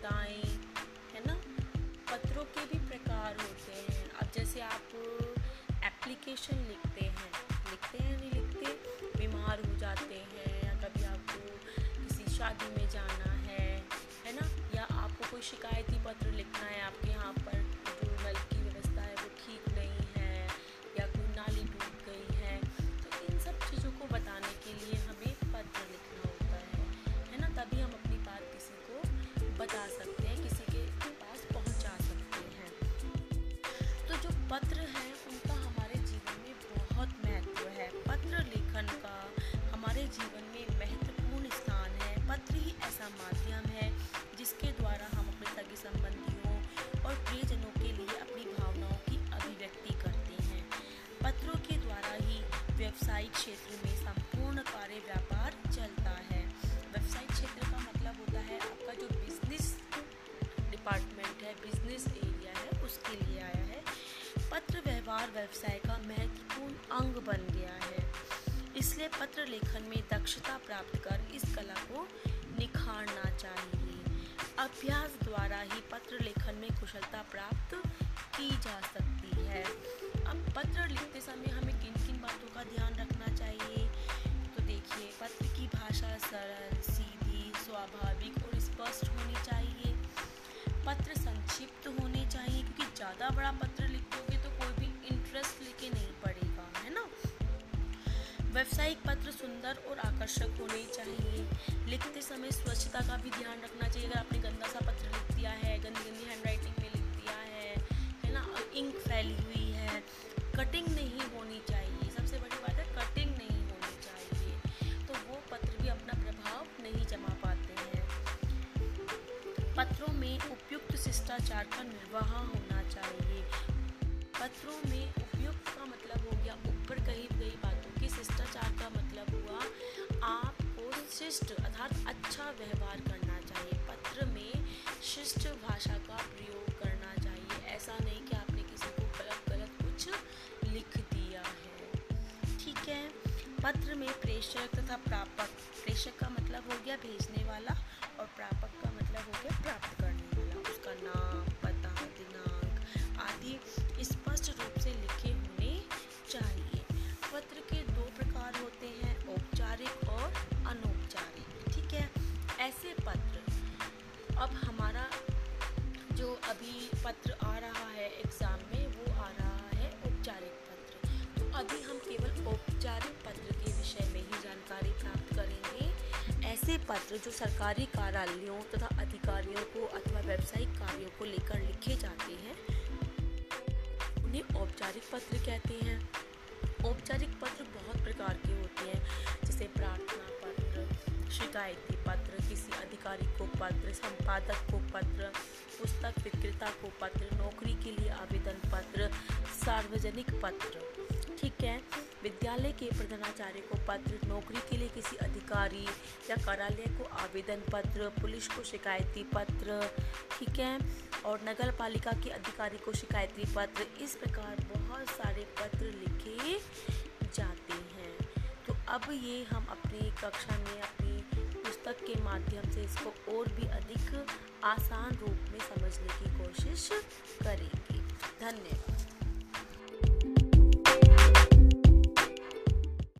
आपदाएँ है ना? पत्रों के भी प्रकार होते हैं। अब जैसे आप एप्लीकेशन लिखते हैं लिखते हैं नहीं लिखते, बीमार हो जाते हैं या कभी आपको किसी शादी में जाना है है ना? या आपको कोई शिकायती पत्र लिखना है आपके यहाँ पर पत्र हैं, उनका हमारे जीवन में बहुत महत्व है। पत्र लेखन का हमारे जीवन में महत्वपूर्ण स्थान है। पत्र ही ऐसा माध्यम है जिसके द्वारा हम अपने सगे संबंधियों और प्रियजनों के लिए अपनी भावनाओं की अभिव्यक्ति करते हैं। पत्रों के द्वारा ही व्यवसायिक क्षेत्र में व्यवसाय का महत्वपूर्ण अंग बन गया है। इसलिए पत्र लेखन में दक्षता प्राप्त कर इस कला को निखारना चाहिए। अभ्यास द्वारा ही पत्र लेखन में कुशलता प्राप्त की जा सकती है। अब पत्र लिखते समय हमें किन किन बातों का ध्यान रखना चाहिए? तो देखिए, पत्र की भाषा सरल, सीधी, स्वाभाविक और स्पष्ट होनी चाहिए। पत्र संक्षिप्त होने चाहिए क्योंकि ज़्यादा बड़ा पत्र व्यावसायिक पत्र सुंदर और आकर्षक होने चाहिए। लिखते समय स्वच्छता का भी ध्यान रखना चाहिए। अगर आपने गंदा सा पत्र लिख दिया है, गंदी गंदी हैंड राइटिंग में लिख दिया है है ना? इंक फैली हुई है कटिंग नहीं होनी चाहिए। सबसे बड़ी बात है कटिंग नहीं होनी चाहिए। तो वो पत्र भी अपना प्रभाव नहीं जमा पाते हैं। पत्रों में उपयुक्त शिष्टाचार का निर्वाह होना चाहिए। पत्रों में उपयुक्त का मतलब हो गया, ऊपर कही गई बातों शिष्टाचार का मतलब हुआ, आपको शिष्ट अर्थात अच्छा व्यवहार करना चाहिए। पत्र में शिष्ट भाषा का प्रयोग करना चाहिए। ऐसा नहीं कि आपने किसी को गलत गलत कुछ लिख दिया है। ठीक है? पत्र में प्रेषक तथा प्रापक, प्रेषक का मतलब हो गया भेजने वाला और प्रापक का मतलब हो गया प्राप्त करने पत्र आ रहा है एग्ज़ाम में वो आ रहा है औपचारिक पत्र। तो अभी हम केवल औपचारिक पत्र के विषय में ही जानकारी प्राप्त करेंगे। ऐसे पत्र जो सरकारी कार्यालयों तथा अधिकारियों को अथवा व्यावसायिक कार्यों को लेकर लिखे जाते हैं, उन्हें औपचारिक पत्र कहते हैं। औपचारिक पत्र बहुत प्रकार के होते हैं, जैसे प्रार्थना पत्र शिकायती पत्र, किसी अधिकारी को पत्र, संपादक को पत्र, पुस्तक विक्रेता को पत्र, नौकरी के लिए आवेदन पत्र, सार्वजनिक पत्र। ठीक है? विद्यालय के प्रधानाचार्य को पत्र, नौकरी के लिए किसी अधिकारी या कार्यालय को आवेदन पत्र, पुलिस को शिकायती पत्र। ठीक है? और नगर पालिका के अधिकारी को शिकायती पत्र। इस प्रकार बहुत सारे पत्र लिखे जाते हैं। तो अब ये हम अपनी कक्षा में अपनी पुस्तक के माध्यम से इसको और भी अधिक आसान रूप में समझने की कोशिश करेंगे। धन्यवाद।